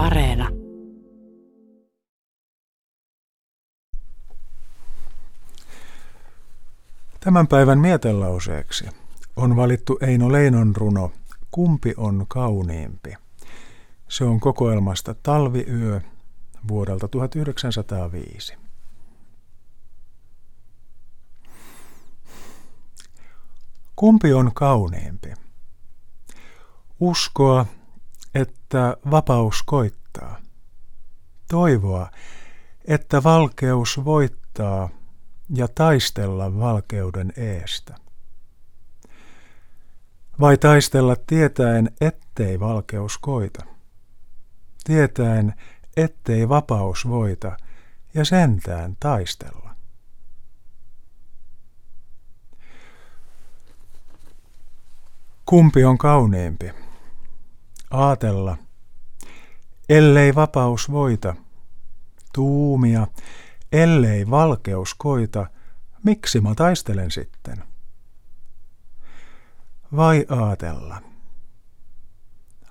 Areena. Tämän päivän mietelauseeksi on valittu Eino Leinon runo Kumpi on kauniimpi? Se on kokoelmasta Talviyö vuodelta 1905. Kumpi on kauniimpi? Uskoa, että vapaus koittaa. Toivoa, että valkeus voittaa ja taistella valkeuden eestä. Vai taistella tietäen, ettei valkeus koita. Tietäen, ettei vapaus voita ja sentään taistella. Kumpi on kauniimpi? Aatella, ellei vapaus voita, tuumia, ellei valkeus koita, miksi mä taistelen sitten? Vai aatella,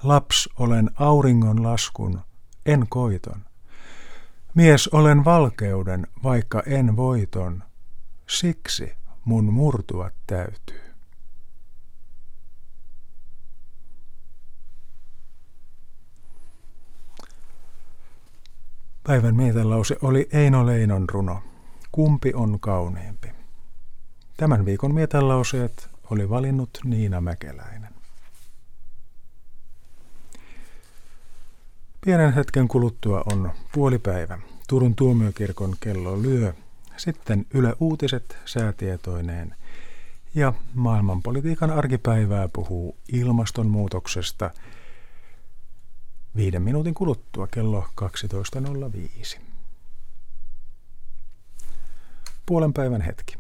laps olen auringon laskun, en koiton. Mies olen valkeuden, vaikka en voiton, siksi mun murtua täytyy. Päivän mietelause oli Eino Leinon runo. Kumpi on kauniimpi? Tämän viikon mietelauseet oli valinnut Niina Mäkeläinen. Pienen hetken kuluttua on puolipäivä. Turun tuomiokirkon kello lyö. Sitten Yle Uutiset säätietoineen. Ja maailmanpolitiikan arkipäivää puhuu ilmastonmuutoksesta – viiden minuutin kuluttua kello 12.05. Puolen päivän hetki.